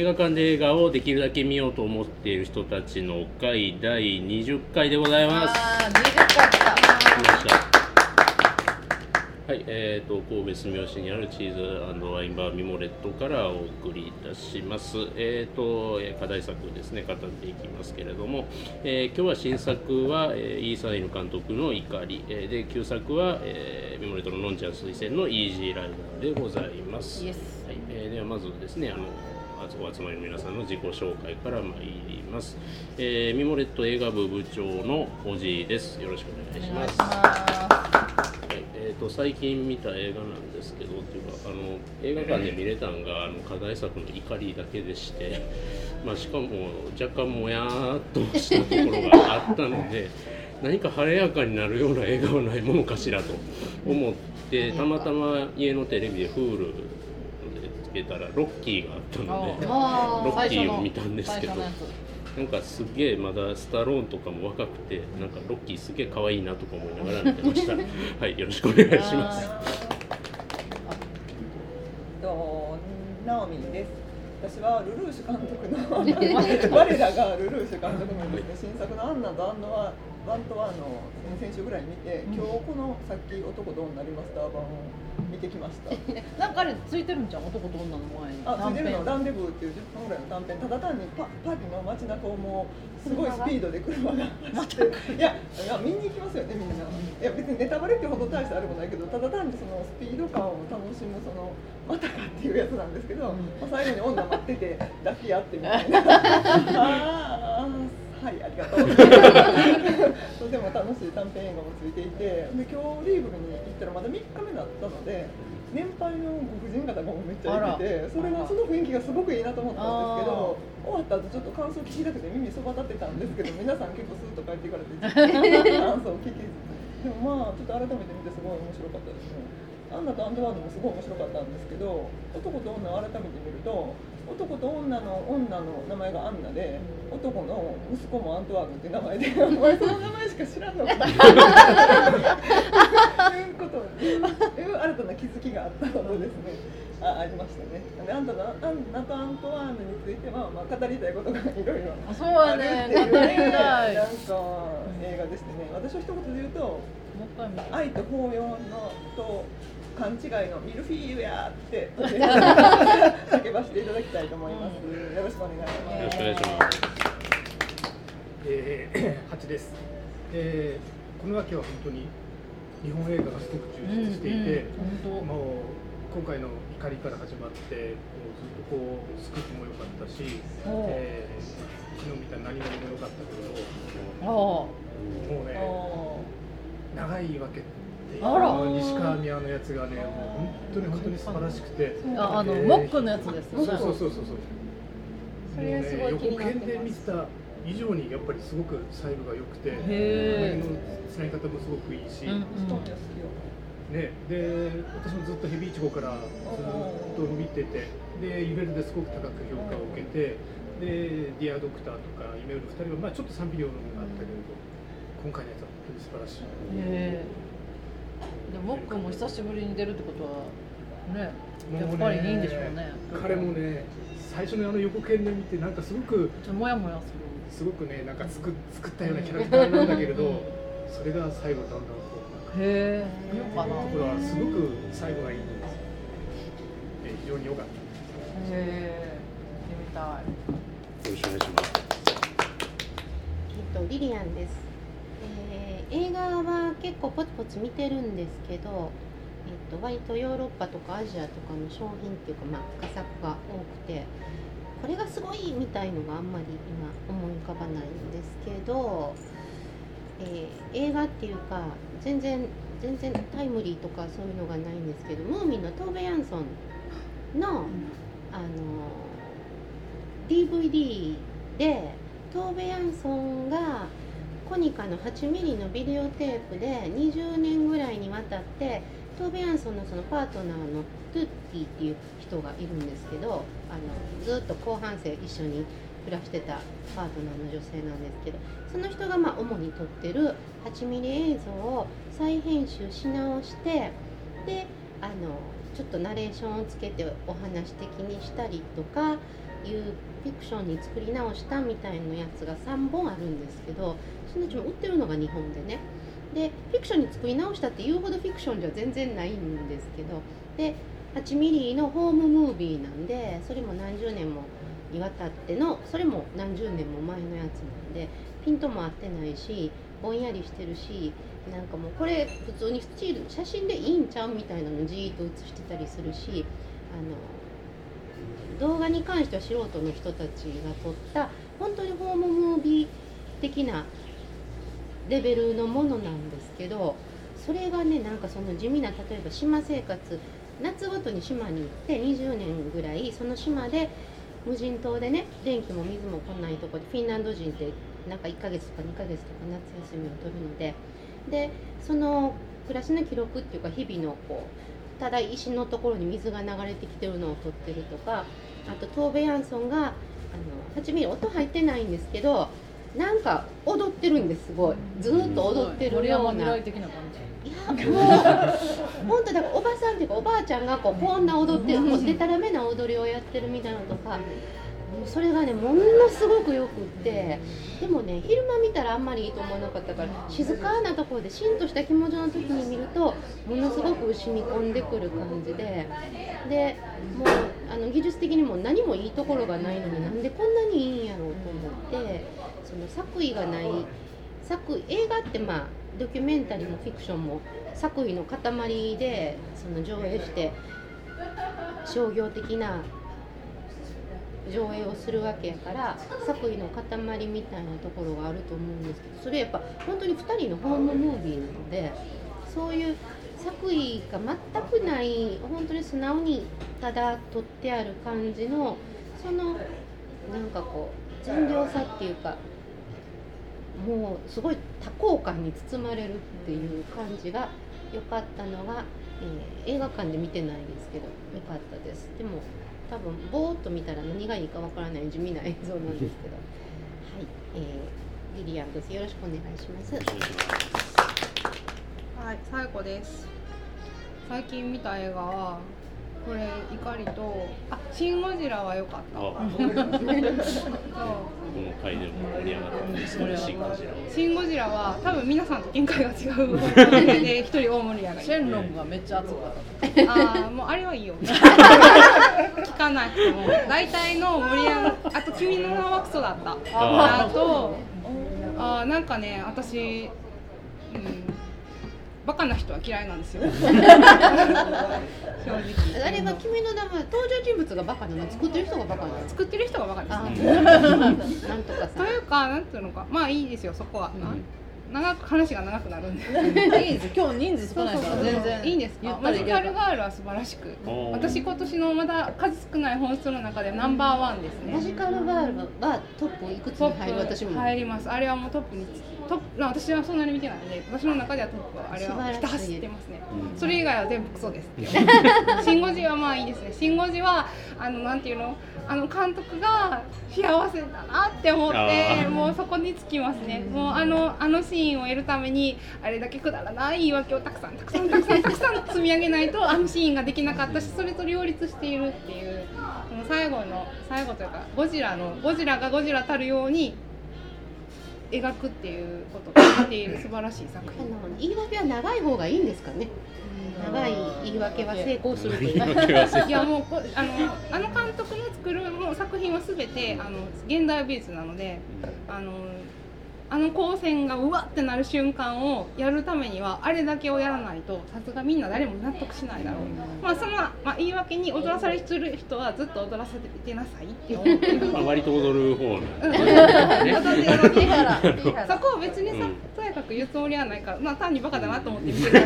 映画館で映画をできるだけ見ようと思っている人たちの会第20回でございます。ああ、20回来た。来ました。はい、えー、と神戸住吉にあるチーズワインバーミモレットからお送りいたします。えー、とえー課題作ですね語っていきますけれども、えー今日は新作は、えーイーサイヌ監督の怒り、えーで旧作は、えーミモレットののんちゃん推薦のイージーライダーでございます。はい、えーではまずですねあのお集まりの皆さんの自己紹介から参ります、えーミモレット映画部部長のおじいです。よろしくお願いします。はいえー、と最近見た映画なんですけどっていうかあの映画館で見れたんがあの課題作の「怒り」だけでして、まあ、しかも若干もやーっとしたところがあったので 何か晴れやかになるような映画はないものかしらと思ってたまたま家のテレビで Hulu けたらロッキーがあったので。あロッキーを見たんですけどなんかすげえまだスタローンとかも若くてなんかロッキーすげえ可愛いなとか思いながら見てました。はいよろしくお願いします。とナオミンです。私はルルーシュ監督の 我らがルルーシュ監督のですね新作のアンナとアンドワワンとワンの先週ぐらいに見て、今日このさっき男どうなりました？版を見てきました。なんかあれついてるんじゃん男と女の前に。あ、ついてるの短ランデブーっていう10分ぐらいの短編ただ単にパパリの街中をもうすごいスピードで車が走って いやいや見に行きますよねみんな。いや別にネタバレってほど大したあれもないけどただ単にそのスピード感を楽しむそのまたかっていうやつなんですけど、うん。まあ、最後に女待ってて抱き合ってみたいな。あーはいありがとう。とても楽しい短編映画もついていてで今日リーブルに行ったらまだ3日目だったので年配のご婦人方もめっちゃいててそれがその雰囲気がすごくいいなと思ったんですけど終わった後ちょっと感想聞きたくて耳そば立ってたんですけど皆さん結構スーッと帰っていかれて感想を聞きずでもまあちょっと改めて見てすごい面白かったですね。アンナとアンドワードもすごい面白かったんですけど男と女を改めて見ると男と女の女の名前がアンナで男の息子もアントワードって名前で お前その名前しか知らんのか いうこという新たな気づきがあったのでですね。あありましたね。でアンタとアンナとアントワーヌについては、まあ、語りたいことがいろいろあるね。っていうね。たい。なんか映画でしてね。私は一言で言うと愛と抱擁のと勘違いのミルフィーユやって 叫ばせていただきたいと思います。よろしくお願いします。よろしくお願いします。えー、8です、えー、この秋は本当に日本映画がすごく充実していて、うんうん、本もう今回の怒りから始まってもうずっとこうスクープも良かったし、えー、昨日見た何々も良かったけどもうねお長いわけあら。の西川宮のやつがねもう本当に本当に素晴らしくて。ああの、えーモックのやつですそうそうそうそうそう。それすごい気になってで見てた以上にやっぱりすごく細部が良くてへー。のつなぎ方もすごくいいし、うんうん。ね、で私もずっとヘビーイチゴからずっと見ててでユベルですごく高く評価を受けてでディアドクターとか夢よる2人は、まあ、ちょっと賛否両論があったけれど今回のやつは本当に素晴らしい。でモックも久しぶりに出るってことはねやっぱりいいんでしょうね。彼もね最初のあの予告編で見てなんかすごくちょっとモヤモヤすすごくねなんか作作ったようなキャラクターなんだけれどそれが最後だんだんこうへえ。よかな。ところはすごく最後がいいんですよ。で非常に良かったへえ見てみたい。よろしくお願いします。えっと、リリアンです、えー映画は結構ポツポツ見てるんですけど、えっと、割とヨーロッパとかアジアとかの商品っていうか、まあ、佳作が多くてこれがすごいみたいのがあんまり今思い浮かばないんですけど、えー映画っていうか全然全然タイムリーとかそういうのがないんですけどムーミンのトーベ・ヤンソンの、あの DVD でトーベ・ヤンソンがコニカの 8mm のビデオテープで20年ぐらいにわたってトーベ・ヤンソンのそのパートナーのトゥッティっていう人がいるんですけどあのずっと後半生一緒に暮らしてたパートナーの女性なんですけどその人がまあ主に撮ってる 8mm 映像を再編集し直してであのちょっとナレーションをつけてお話的にしたりとかいうフィクションに作り直したみたいなやつが3本あるんですけどそのうちも売ってるのが日本でね。でフィクションに作り直したっていうほどフィクションじゃ全然ないんですけどで8ミリのホームムービーなんでそれも何十年もにわたってのそれも何十年も前のやつなんでピントも合ってないしぼんやりしてるしなんかもうこれ普通にスチール写真でいいんちゃうみたいなのじーっと写してたりするしあの動画に関しては素人の人たちが撮った本当にホームムービー的なレベルのものなんですけどそれがねなんかその地味な例えば島生活夏ごとに島に行って20年ぐらいその島で無人島でね電気も水も来ないとこでフィンランド人ってなんか1ヶ月とか2ヶ月とか夏休みを取るのででその暮らしの記録っていうか日々のこうただ石のところに水が流れてきてるのを撮ってるとかあとトーベ・ヤンソンがあの8ミリ音入ってないんですけどなんか踊ってるんですすごい。ずーっと踊ってるような。来的な感じいやもう本当だからおばさんっていうかおばあちゃんがこうこんな踊ってるもうでたらめな踊りをやってるみたいなのとかそれがねものすごくよくってでもね昼間見たらあんまりいいと思わなかったから静かなところでしんとした気持ちの時に見るとものすごく染み込んでくる感じででもうあの技術的にも何もいいところがないのになんでこんなにいいんやろうと思ってその作為がない作映画ってまあドキュメンタリーもフィクションも作為の塊でその上映して商業的な上映をするわけやから作為の塊みたいなところがあると思うんですけどそれやっぱ本当に2人のホームムービーなのでそういう作為が全くない本当に素直にただ撮ってある感じのそのなんかこう善良さっていうかもうすごい多幸感に包まれるっていう感じが良かったのが、えー映画館で見てないですけど良かったです。でも多分ぼーっと見たら何がいいかわからない地味な映像なんですけど。はい、えー、リリアンです。よろしくお願いします。はい、さえこです。最近見た映画はこれ怒りとあシンゴジラは良かった。あそうこの回でも盛り上がったんですけど、シン・ゴジラは。シンゴジラは多分皆さんと見解が違う で一人大盛り上がり。シェンロンがめっちゃ熱かったああもうあれはいいよ。聞かない大体の盛り上があと君の名はクソだった。ああとあーなんかね私、うん、バカな人は嫌いなんですよ。正直。あれは君の名前登場人物がバカなの。作ってる人がバカなの作ってる人がバカです。あね なんとかさというかなんていうのか。まあいいですよそこは、うん。長く話が長くなるんで。いいです。今日人数少ないから。全然。いいんですか？マジカルガールは素晴らしく。私今年のまだ数少ない本数の中でナンバーワンですね。マジカルガールはトップいくつトに入る？ッ私も。プ入ります。あれはもうトップにトップ私はそんなに見てないんで私の中ではトップはあれはひた走ってますね。うんそれ以外は全部クソです。シン・ゴジはまあいいですね。シン・ゴジはあのなんていうの？あの監督が幸せだなって思ってもうそこにつきますね。もうあのあのシーンを得るためにあれだけくだらない言い訳をたくさんたくさんたくさんたくさん積み上げないとあのシーンができなかったしそれと両立しているっていう最後の最後というかゴジラのゴジラがゴジラたるように描くっていうことができている素晴らしい作あ品の言い訳は長い方がいいんですかね。長い言い訳は成功するといいやもうこあのあの監督の作るもう作品はすべてあの現代美術なのであのあの光線がうわってなる瞬間をやるためにはあれだけをやらないとさすがみんな誰も納得しないだろう、まあその、まあ、言い訳に踊らされてる人はずっと踊らせてなさいって思ってるまあ割と踊る方 そこを別にさ、く言うつもりはないから、まあ単にバカだなと思って見てる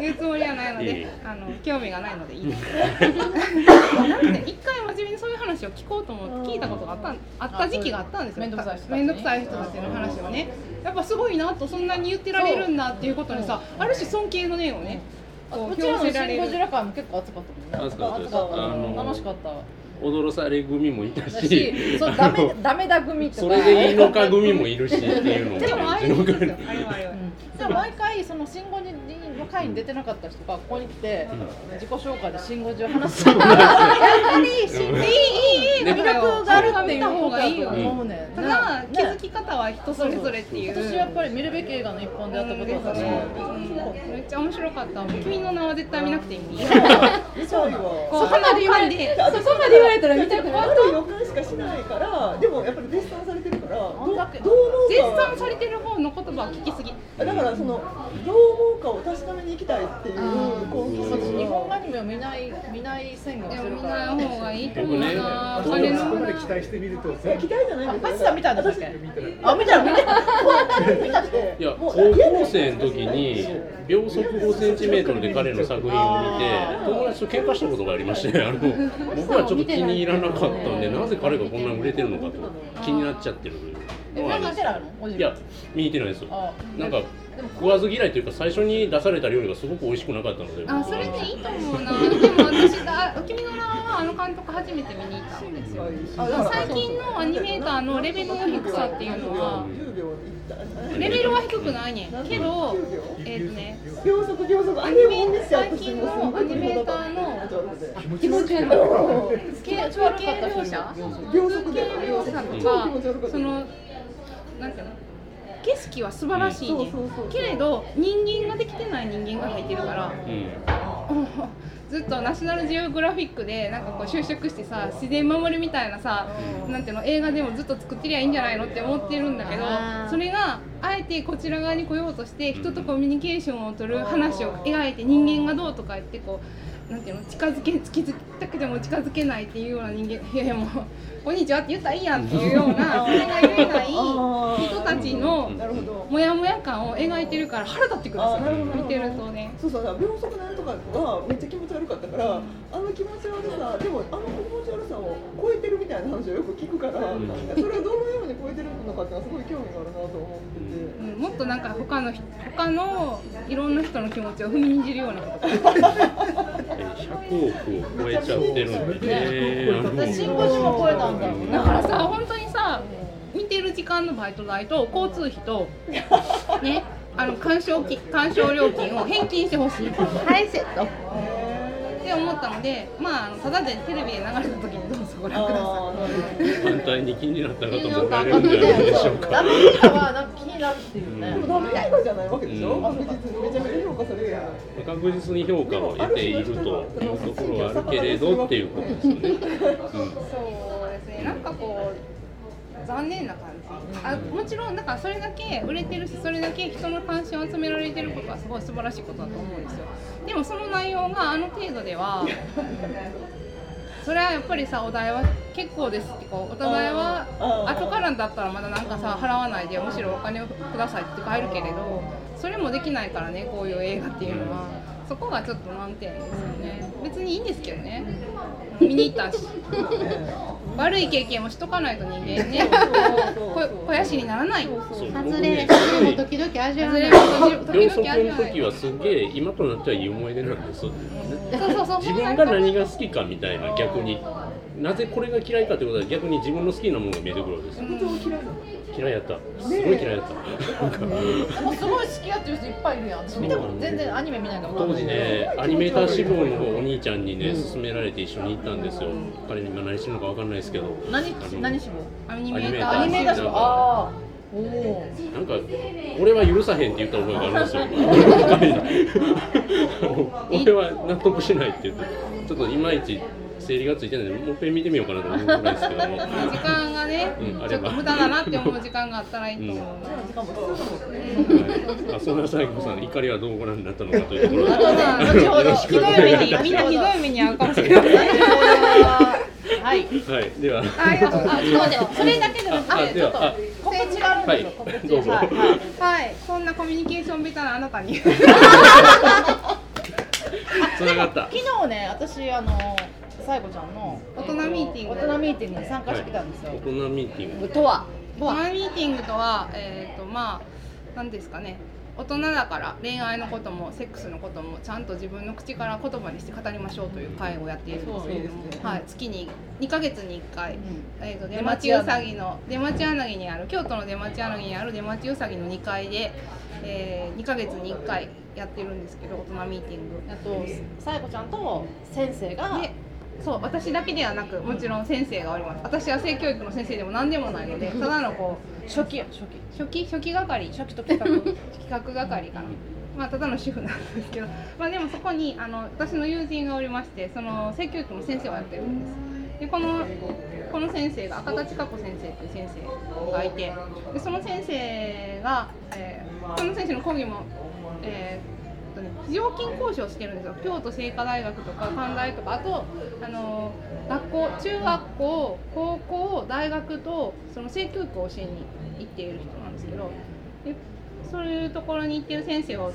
言うつもりはないの いえいでえ、あの興味がないのでいいです。なんで一回真面目にそういう話を聞こうと思って聞いたことがあったんあった時期があったんですよ。面倒くさい人たちに面倒くさい人たちの話をね、やっぱすごいなとそんなに言ってられるんだっていうことにさ、ある種尊敬の念をね、こうこちらのシンゴジ。ラ会も結構熱かったもんね。熱かった楽しかった踊らされ組もいただししそうダメダメだ組とか。それでいいのか組もいるしっていうのをでも あれいいですよ。あれはあれは。うん。じゃあ毎回そのシンゴジの会に出てなかった人がここに来て自己紹介でシンゴジを話すやっぱりしいいいいい魅力があるっていう方がいいよ思うねんただ気づき方は人それぞれっていう私やっぱり見るべき映画の一本であったことは確かにうんめっちゃ面白かった君の名は絶対見なくていいそうよこう鼻で噛んでそこまで言われたら見たくない。悪い予感しかしないからでもやっぱり絶賛されてるからどうどう思うか。絶賛されてる方の言葉を聞きすぎ。だからそのどう思うかを確かめに行きたいっていう根気私日本アニメを見ない見ない宣言するから。ない方がいいと思うな。そこまで期待してみると期待じゃないんです。よ見たんだっけ？見たらあ見たら見た見たっていや高校生の時に秒速5センチメートルで彼の作品を見て友達と喧嘩したことがありましてあの僕はちょっと気に入らなかったんでなぜ彼がこんなに売れてるのかと気になっちゃってるえのはあいや見に行ってないですよ。あなんか食わず嫌いというか最初に出された料理がすごく美味しくなかったので。あそれでいいと思うな。でも私だ「君の名は」あの監督初めて見に行ったんですよ。最近のアニメーターのレベルの低さっていうのは10秒いったレベルは低くないねん。けどえっ、とね秒速秒速あアニメ最と近のアニメーターの気持ち悪くて系中継放射秒速で系放射と超か気持ち悪かったそのなんていうの？景色は素晴らしいけれど人間ができてない人間が入ってるから。うん。ずっとナショナルジオグラフィックでなんかこう就職してさ自然守るみたいなさ、なんていうの映画でもずっと作ってりゃいいんじゃないのって思ってるんだけどそれがあえてこちら側に来ようとして人とコミュニケーションを取る話を描いて人間がどうとか言ってこうなんていうの近づけ突きづきたくても近づけないっていうような人間いやいやもう「こんにちは」って言ったらいいやんっていうような それが言えない人たちのなるほどモヤモヤ感を描いてるから腹立ってくるんですよ。見てるとね。そうそう秒速なんとかがめっちゃ気持ち悪かったからあの気持ち悪さでもあの気持ち悪さを超えてるみたいな話をよく聞くからそれをどのように超えてるのかっていうのはすごい興味があるなと思ってて。うん。もっとなんか他の人他のいろんな人の気持ちを踏みにじるようなこと 100億を超えちゃってるんでね。あの私シンゴジも超えたんだだからさ本当にさ見てる時間のバイト代と交通費とねあの鑑賞金鑑賞料金を返金してほしい。返せとって思ったのでまああのただでテレビで流れた時にどうぞご覧くださあーなるほど反対に気になった方もおらるんじゃないでしょうか。ダメ映画はなんか気になるっていうね。でもダメ映画じゃないわけでしょ、うん。確実にめちゃめちゃ評価されるやん。確実に評価を得ているというところはあるけれどっていうことですよね。そうですね。なんかこう残念な感じ。あもちろんだからそれだけ売れてるしそれだけ人の関心を集められてることはすごい素晴らしいことだと思うんですよ。でもその内容があの程度では それはやっぱりさお題は結構ですってこうお題はあー後からだったらまだなんかさ払わないでむしろお金をくださいって帰るけれどそれもできないからねこういう映画っていうのは。そこがちょっと難点ですよね。別にいいんですけどね。見に行ったし 悪い経験もしとかないと人間ね。ここ肥やしにならない。外れも時々味わ外れわないも時秒々ある速の時はすげえ今となってはいい思い出なんです。そうそうそう。自分が何が好きかみたいな逆に。なぜこれが嫌いかってことは逆に自分の好きなものが見えてくるわけですよ。嫌いやった。すごい嫌いやった。もすごい好きやってる人いっぱいいるやん。私見たこと全然アニメ見ないから。当時ねアニメーター志望のお兄ちゃんにね勧められて一緒に行ったんですよ。彼に今何してるのかわかんないですけど。何何しろアニメーター？アニメーター。しろああおおなんか俺は許さへんって言った覚えがあるんですよ。俺は納得しないって言って、ちょっといまいち整理がついてないので、もう一遍見てみようかなと思うですけども。時間がね、うんあればちょっと無駄だなって思う時間があったらいいと思う、時間も必要だもん。ねはい、あそんな最後さん怒りはどうご覧になったのかというところ後ほどひどい目にみんなひどい目に遭うかもしれないはい。はい、では。ああちょっと待ってそれだけでもあ、では、あ、告知があるんではい。はい。そんなコミュニケーションベタなあなたに 繋がった。昨日ね私あのさいこちゃんの大人ミーティング。大人ミーティングに参加してきたんですよ、大人ミーティング。とは？ボアミーティングとはえっ、とまあ何ですかね。大人だから恋愛のこともセックスのこともちゃんと自分の口から言葉にして語りましょうという会をやっているんですけれども、はい、月に2か月に1回、えー、と出町うさぎの出町柳にある京都の出町柳にある出町うさぎの2階で、えー、2か月に1回やってるんですけど大人ミーティング。あとさやこちゃんと先生がでそう私だけではなくもちろん先生がおります。私は性教育の先生でも何でもないのでただのこう初期や初期。初期？初期係？初期と企画？企画係かな、まあ、ただの主婦なんですけど、まあ、でもそこにあの私の友人がおりましてその性教育の先生をやってるんです。でこのこの先生が赤田千佳子先生っていう先生がいてでその先生が、えー、この先生の講義も、えーとね、非常勤講師をしてるんですよ。京都精華大学とか関大とかあとあの学校中学校高校大学とその性教育を教えに行っている人なんですけどでそういうところに行ってる先生を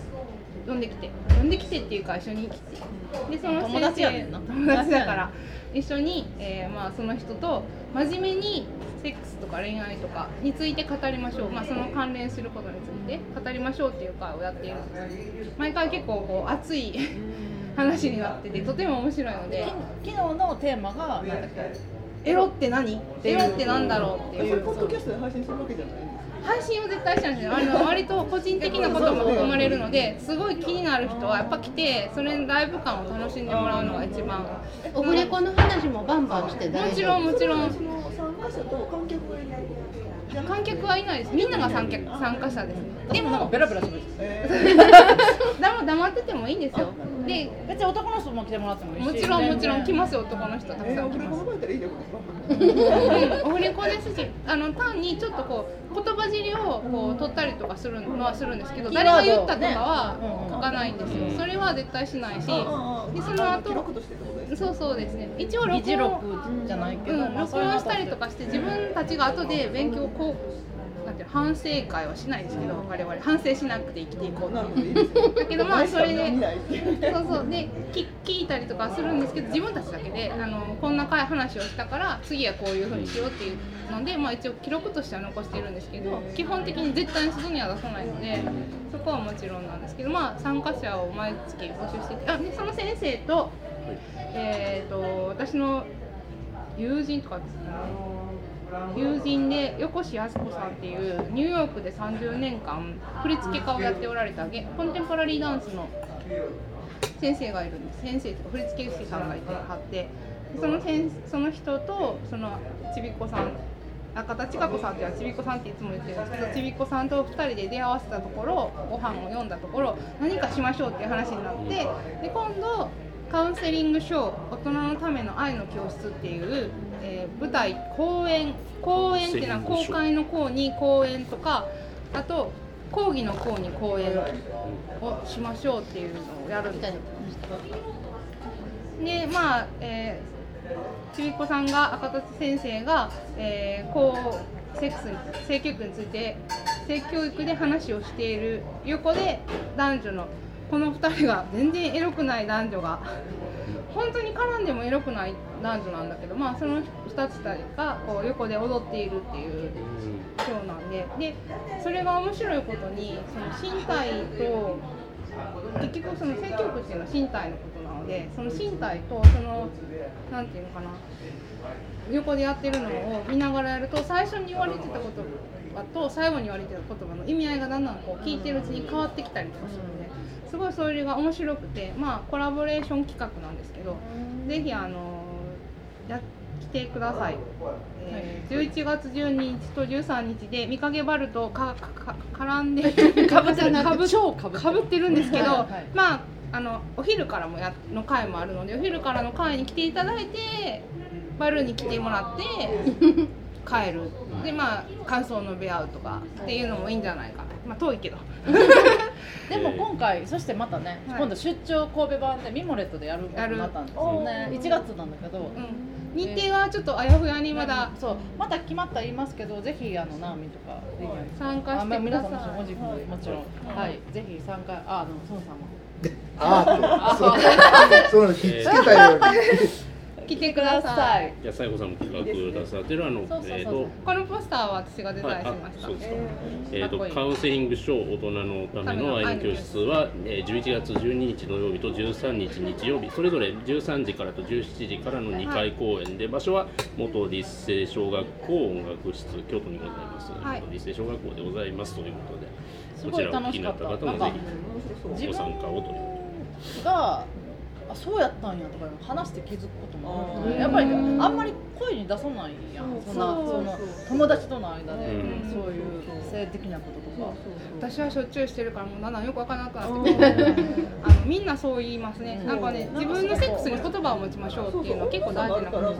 呼んできて呼んできてっていうか一緒に来て。でその友達やねんな。友達だから一緒に、えーまあ、その人と真面目にセックスとか恋愛とかについて語りましょう、まあ、その関連することについて語りましょうっていう会をやっているんです。毎回結構こう熱い話になっててとても面白いので。き昨日のテーマがなんだっけ？エロって何？エロってなんだろうっていう。それポッドキャストで配信するわけじゃないんですか？配信を絶対しないんですよ。あの割と個人的なことも含まれるのですごい気になる人はやっぱ来てそれライブ感を楽しんでもらうのが一番。オフレコの話もバンバンして大丈夫。もちろんもちろん。その参加者と観客がいるってことですか観客はいないです。みんなが参客参加者です。ででもなんかもベラベラ喋ってえだも黙っててもいいんですよで別に男の人も来てもらってもいいし。もちろんもちろん来ますよ男の人たくさん来ます。オフレコですしあの単にちょっとこう言葉尻をこう取ったりとかするのはするんですけど誰が言ったとかねは書かないんですよ。それは絶対しないし。でその後そうそうですね。一応録録じゃないけど、録音したりとかして自分たちが後で勉強こうなんていうの反省会はしないですけど我々反省しなくて生きていこうなるほとどいいですねだけどまあ それでそうそう。で聞聞いたりとかするんですけど自分たちだけであのこんな回話をしたから次はこういうふうにしようっていうので、まあ、一応記録としては残しているんですけど基本的に絶対に外には出さないのでそこはもちろんなんですけど、まあ、参加者を毎月募集しててあでその先生と,、えー、と私の友人とかですね友人で横志靖子さんっていうニューヨークで30年間振付家をやっておられたコンテンポラリーダンスの先生がいるんです。先生とか振付師さんがいてはってその先その人とそのちびっこさん中田千佳子さんっていうのはちびっこさんっていつも言ってるんですけどちびっこさんと2人で出会わせたところご飯を読んだところ何かしましょうっていう話になってで今度カウンセリングショー大人のための愛の教室っていう、えー舞台公演公演っていうのは公開の公に公演とかあと講義の講に公演をしましょうっていうのをやるんです。よでまあ、えー、ちびっこさんが赤田先生が、えー、こうセックス性教育について性教育で話をしている横で男女のこの2人が全然エロくない男女が本当に絡んでもエロくない男女なんだけど、まあ、その2つがこう横で踊っているっていうショーなんで。でそれが面白いことにその身体と結局その性教育っていうのは身体のことなのでその身体とそのなんていうのかな横でやってるのを見ながらやると最初に言われてた言葉と最後に言われてた言葉の意味合いがだんだんこう聞いてるうちに変わってきたりとかする。のですごいそれが面白くてまあコラボレーション企画なんですけどぜひあのや来てください、えー、11月12日と13日で見かけバルとかかか絡んで かぶってるかぶ超かぶかぶってるんですけど、はい。はい。まああのお昼からもやの会もあるのでお昼からの会に来ていただいてバルに来てもらって帰る。でまあ感想を述べ合うとかっていうのもいいんじゃないかな。まあ遠いけどでも今回そしてまたね、はい。今度出張神戸版でミモレットでやることになったんですよ。ね。1月なんだけど、うん。日程はちょっとあやふやにまだ。そう。また決まったら言いますけどぜひあのナオミとか参加してください。さんもしももちろん。はい。ぜひ参加。ああの孫さんも。あーってそう。そう。ひっつけたように 来てください。じゃあ西郷さんも企画くださってるあのえっとこのポスターは私がデザインしはいました、えっことカウンセリングショー大人のための愛の教室。は、えー、11月12日土曜日と13日日曜日。それぞれ13時からと17時からの2回公演で、場所は元立成小学校音楽室京都にございます、はい。元立成小学校でございますということですこちらを気になった方もぜひご参加をというがあそうやったんやとか話して気づくこともあるやっぱりあんまり声に出さないやん。そんな友達との間で、うん。そういう性的なこととか。私はしょっちゅうしてるからもうだんだんよくわからなくなって。きて あのみんなそう言いますね、うん。なんかね自分のセックスに言葉を持ちましょうっていうのは結構大事なこと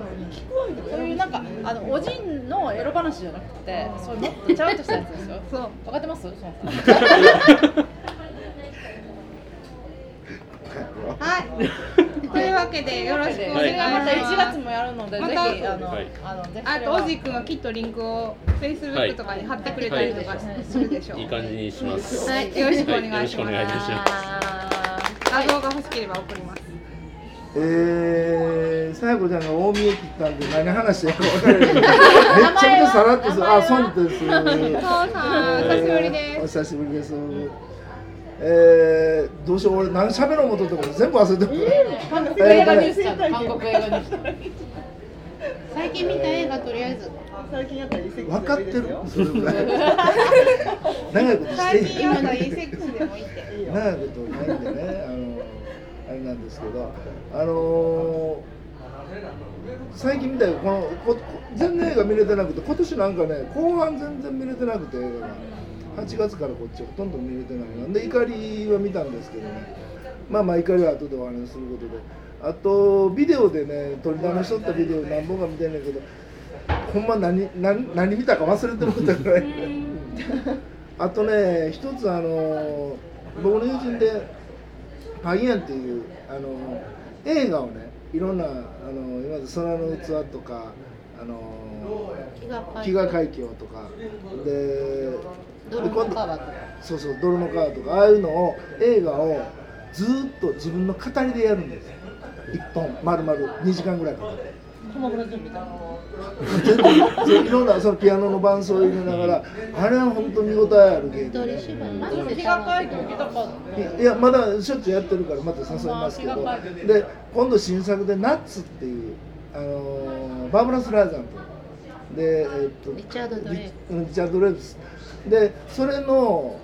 そういうなんかあのおじんのエロ話じゃなくて、そういうもっとちゃんとしたやつですよ。そう。分かってます？そのはいというわけでよろしくお願いしまた1ます月もやるので、またぜひあの、はい。あのあとおじくんはきっとリンクを Facebook とかに貼ってくれたりとかするでしょう、い。い感じにします。はい。よろしくお願いします。はよろしくお願いします。画像が欲しければ送ります。えー、さやこちゃんが大見え切ったんで何話してるか分からないめっちゃくちゃさらっとするあそうです。父さん久しぶりおです。久しぶりですえー、どうしよう俺何喋ろう思っとったか全部忘れてる、韓国映画ニュースちゃん、韓国映画ニュース。最近見た映画とりあえず。最近やったら遺跡分かってる。それぐらい長いことして最近へん読んだイセックスでもいいって。いいよ長いことないんでねあのあれなんですけどあの最近みたいにこのこ全然映画見れてなくて今年なんかね後半全然見れてなくて映画が8月からこっちほとんど見れてないな。んで怒りは見たんですけどね。まあまあ怒りは後でお話しすることで。あとビデオでね取りだめしとったビデオ何本か見てんねんけどほんま何何何見たか忘れてもったぐらいあとね一つあの僕の友人でパギアンっていうあの映画をねいろんなあの今まで空の器とかあの飢餓海峡とか。でドルで今度の川とかそうそう泥の川とかああいうのを映画をずーっと自分の語りでやるんですよ一本丸々2時間ぐらいかかって。友村準備いろんなそのピアノの伴奏を入れながらあれは本当見応えある芸一人で、ね、芝居マ気ジでが書いやまだしょっちゅうやってるからまた誘いますけどで今度新作で「ナッツ」っていう、あのーバーブラ・スラーザンとで、えーっとリチャードドレイクリうんリチャード・ドレイクスでそれの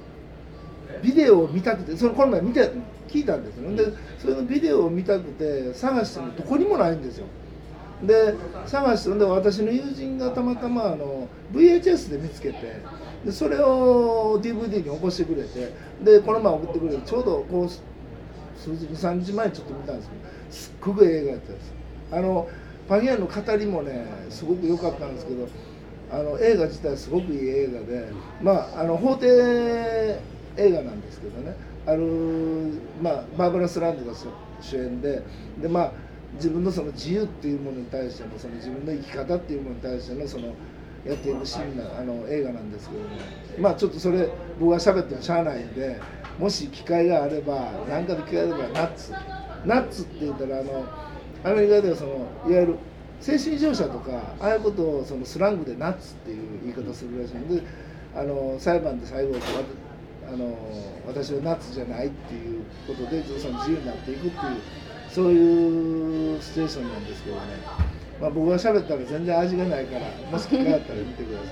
ビデオを見たくてそのこの前見て聞いたんですよでそれのビデオを見たくて探してもどこにもないんですよ。で探してで私の友人がたまたまあの VHS で見つけてでそれを DVD に起こしてくれてでこの前送ってくれてちょうどこう数日23日前ちょっと見たんですけどすっごく映画やったんです。あのパギアの語りもねすごく良かったんですけどあの映画自体すごくいい映画でまああの法廷映画なんですけどね。ある、まあ、バーバラ・スランドが主演ででまあ自分のその自由っていうものに対してのその自分の生き方っていうものに対してのそのやっていくシーンなあの映画なんですけどね。まあちょっとそれ僕が喋ってもしゃあないんでもし機会があれば何かで機会があればナッツ。ナッツって言ったらあのアメリカではそのいわゆる精神異常者とかああいうことをそのスラングでナッツっていう言い方するらしいのであの裁判で最後わあの私はナッツじゃないっていうことでその自由になっていくっていうそういうステーションなんですけどね、まあ、僕が喋ったら全然味がないからもし機会あったら見てください。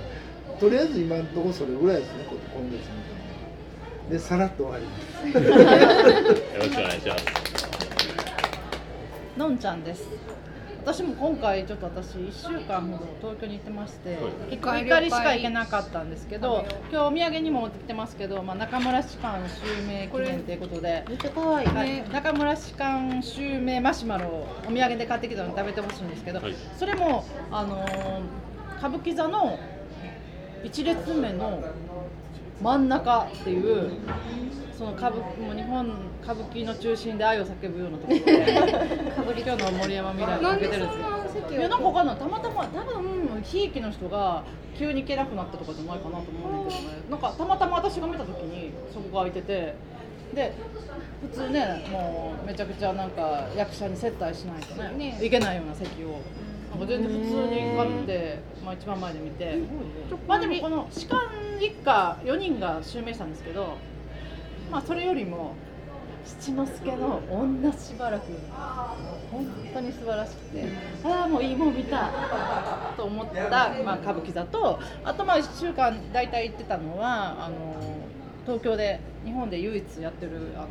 とりあえず今のところそれぐらいですねこ今月見たのでさらっと終わります。よろしくお願いします。のんちゃんです。私も今回ちょっと私1週間ほど東京に行ってまして、結局怒りしか行けなかったんですけど今日お土産にも持ってきてますけど、まあ、中村士官襲名記念ということで、めっちゃ可愛い。はい、中村士官襲名マシュマロをお土産で買ってきたので食べてほしいんですけど、はい。それも、あのー歌舞伎座の1列目の真ん中っていうその歌舞もう日本歌舞伎の中心で愛を叫ぶようなところで 今日の森山未来がかけてるんですよ。いやなんかわかんないたまたま多分ひいきの人が急に行けなくなったとかじゃないかなと思うんだけどね。なんかたまたま私が見た時にそこが空いててで普通ねもうめちゃくちゃなんか役者に接待しないとねね。いけないような席をなんか全然普通に買って、まあ、一番前で見て、まあでもこの士官一家4人が襲名したんですけどまあそれよりも七之助の女しばらく。本当に素晴らしくて。ああもういいもん見たと思った、まあ、歌舞伎座と。あとまあ1週間大体行ってたのはあの東京で日本で唯一やってるあの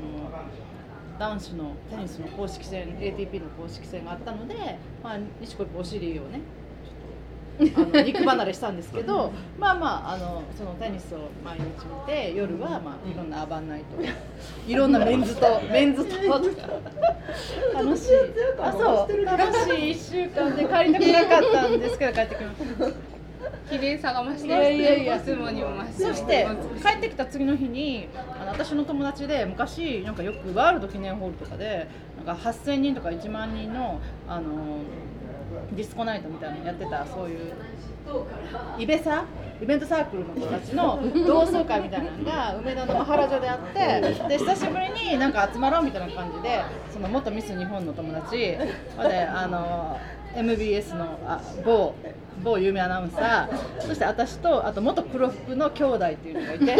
男子のテニスの公式戦 ATP の公式戦があったので、まあ、西国お尻をねあの肉離れしたんですけどまあまああのそのテニスを毎日見て夜は、まあ、いろんなアバンナイトいろんなメンズとメンズととか 楽しい。あそう。楽しい1週間で帰りたくなかったんですけど帰ってきました。綺麗さが増していやいやいやそして帰ってきた次の日にあの私の友達で昔なんかよくワールド記念ホールとかでなんか8000人とか1万人のあのディスコナイトみたいなのやってたそういうイベサ？イベントサークルの子たちの同窓会みたいなのが梅田のマハラジョであってで久しぶりになんか集まろうみたいな感じでその元ミス日本の友達まであの MBS のあ某某有名アナウンサーそして私とあと元黒服の兄弟っていうのがいて。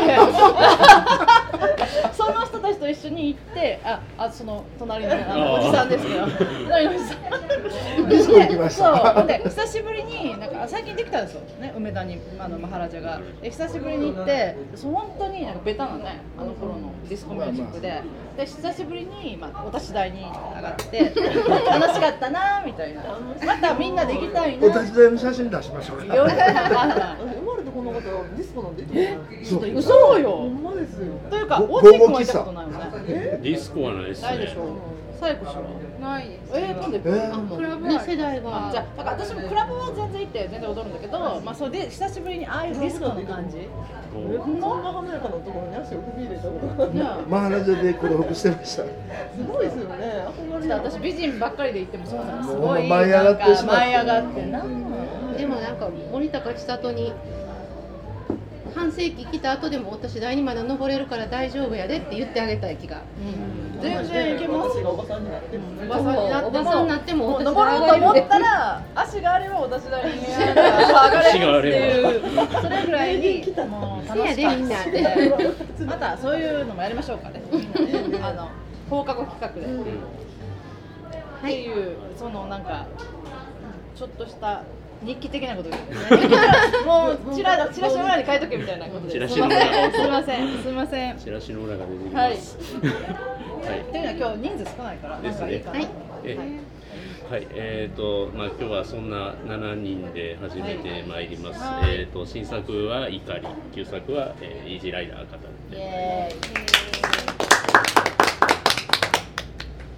その人たちと一緒に行ってああその隣のあのおじさんですけど。隣のおじさん。ディスコ行きました。そう。で久しぶりになんか最近できたんですよ。ね梅田にあのマハラジャが。で久しぶりに行ってそう本当になんかベタなねあの頃のディスコミュージックで。で久しぶりに、まあ、お立ち台に上がって楽しかったなみたいな。またみんなで行きたいな。お立ち台の写真出しましょう。よか 生まれてこの方ディスコなんて言ってそう嘘ほよんまですよ。というかごおじい君は行ったことないよね。えディスコはないですね。ないでしょ。サイコしろないですえー、なんでクラブはうね世代あがじゃあだから私もクラブは全然行って全然踊るんだけど、まあ、それで久しぶりにああいうディスコの感じ。えこんな華やかなところに足を踏み入れたことがいや。マハラジャで黒服してました。すごいですよね。私美人ばっかりで行ってもそうなのす。ごい舞い上がってしまってなんか舞い上がってなでもなんか森高千里に半世紀来た後でも私第二まで登れるから大丈夫やでって言ってあげたい気が。うん。全然行けます。おばさんになっておばさんになっておばさんになってももう私登ろうと思ったら足があればお立ち台に上がれるっていう。それぐらいに。もう楽しかみんな。またそういうのもやりましょうかね。あの放課後企画で、っていうそのなんかちょっとした日記的なことですね。もうチラチラシの裏に書いとけみたいなことです。す。いません。すいません。チラシの裏が出てきはいます。っていうのは今日人数少ないからなんかいいかな、はい。えはい、えーとまあ、今日はそんな7人で始めてまいります、はい。えー、と新作は「怒り」旧作は、えー「イージーライダー語る」イエーイ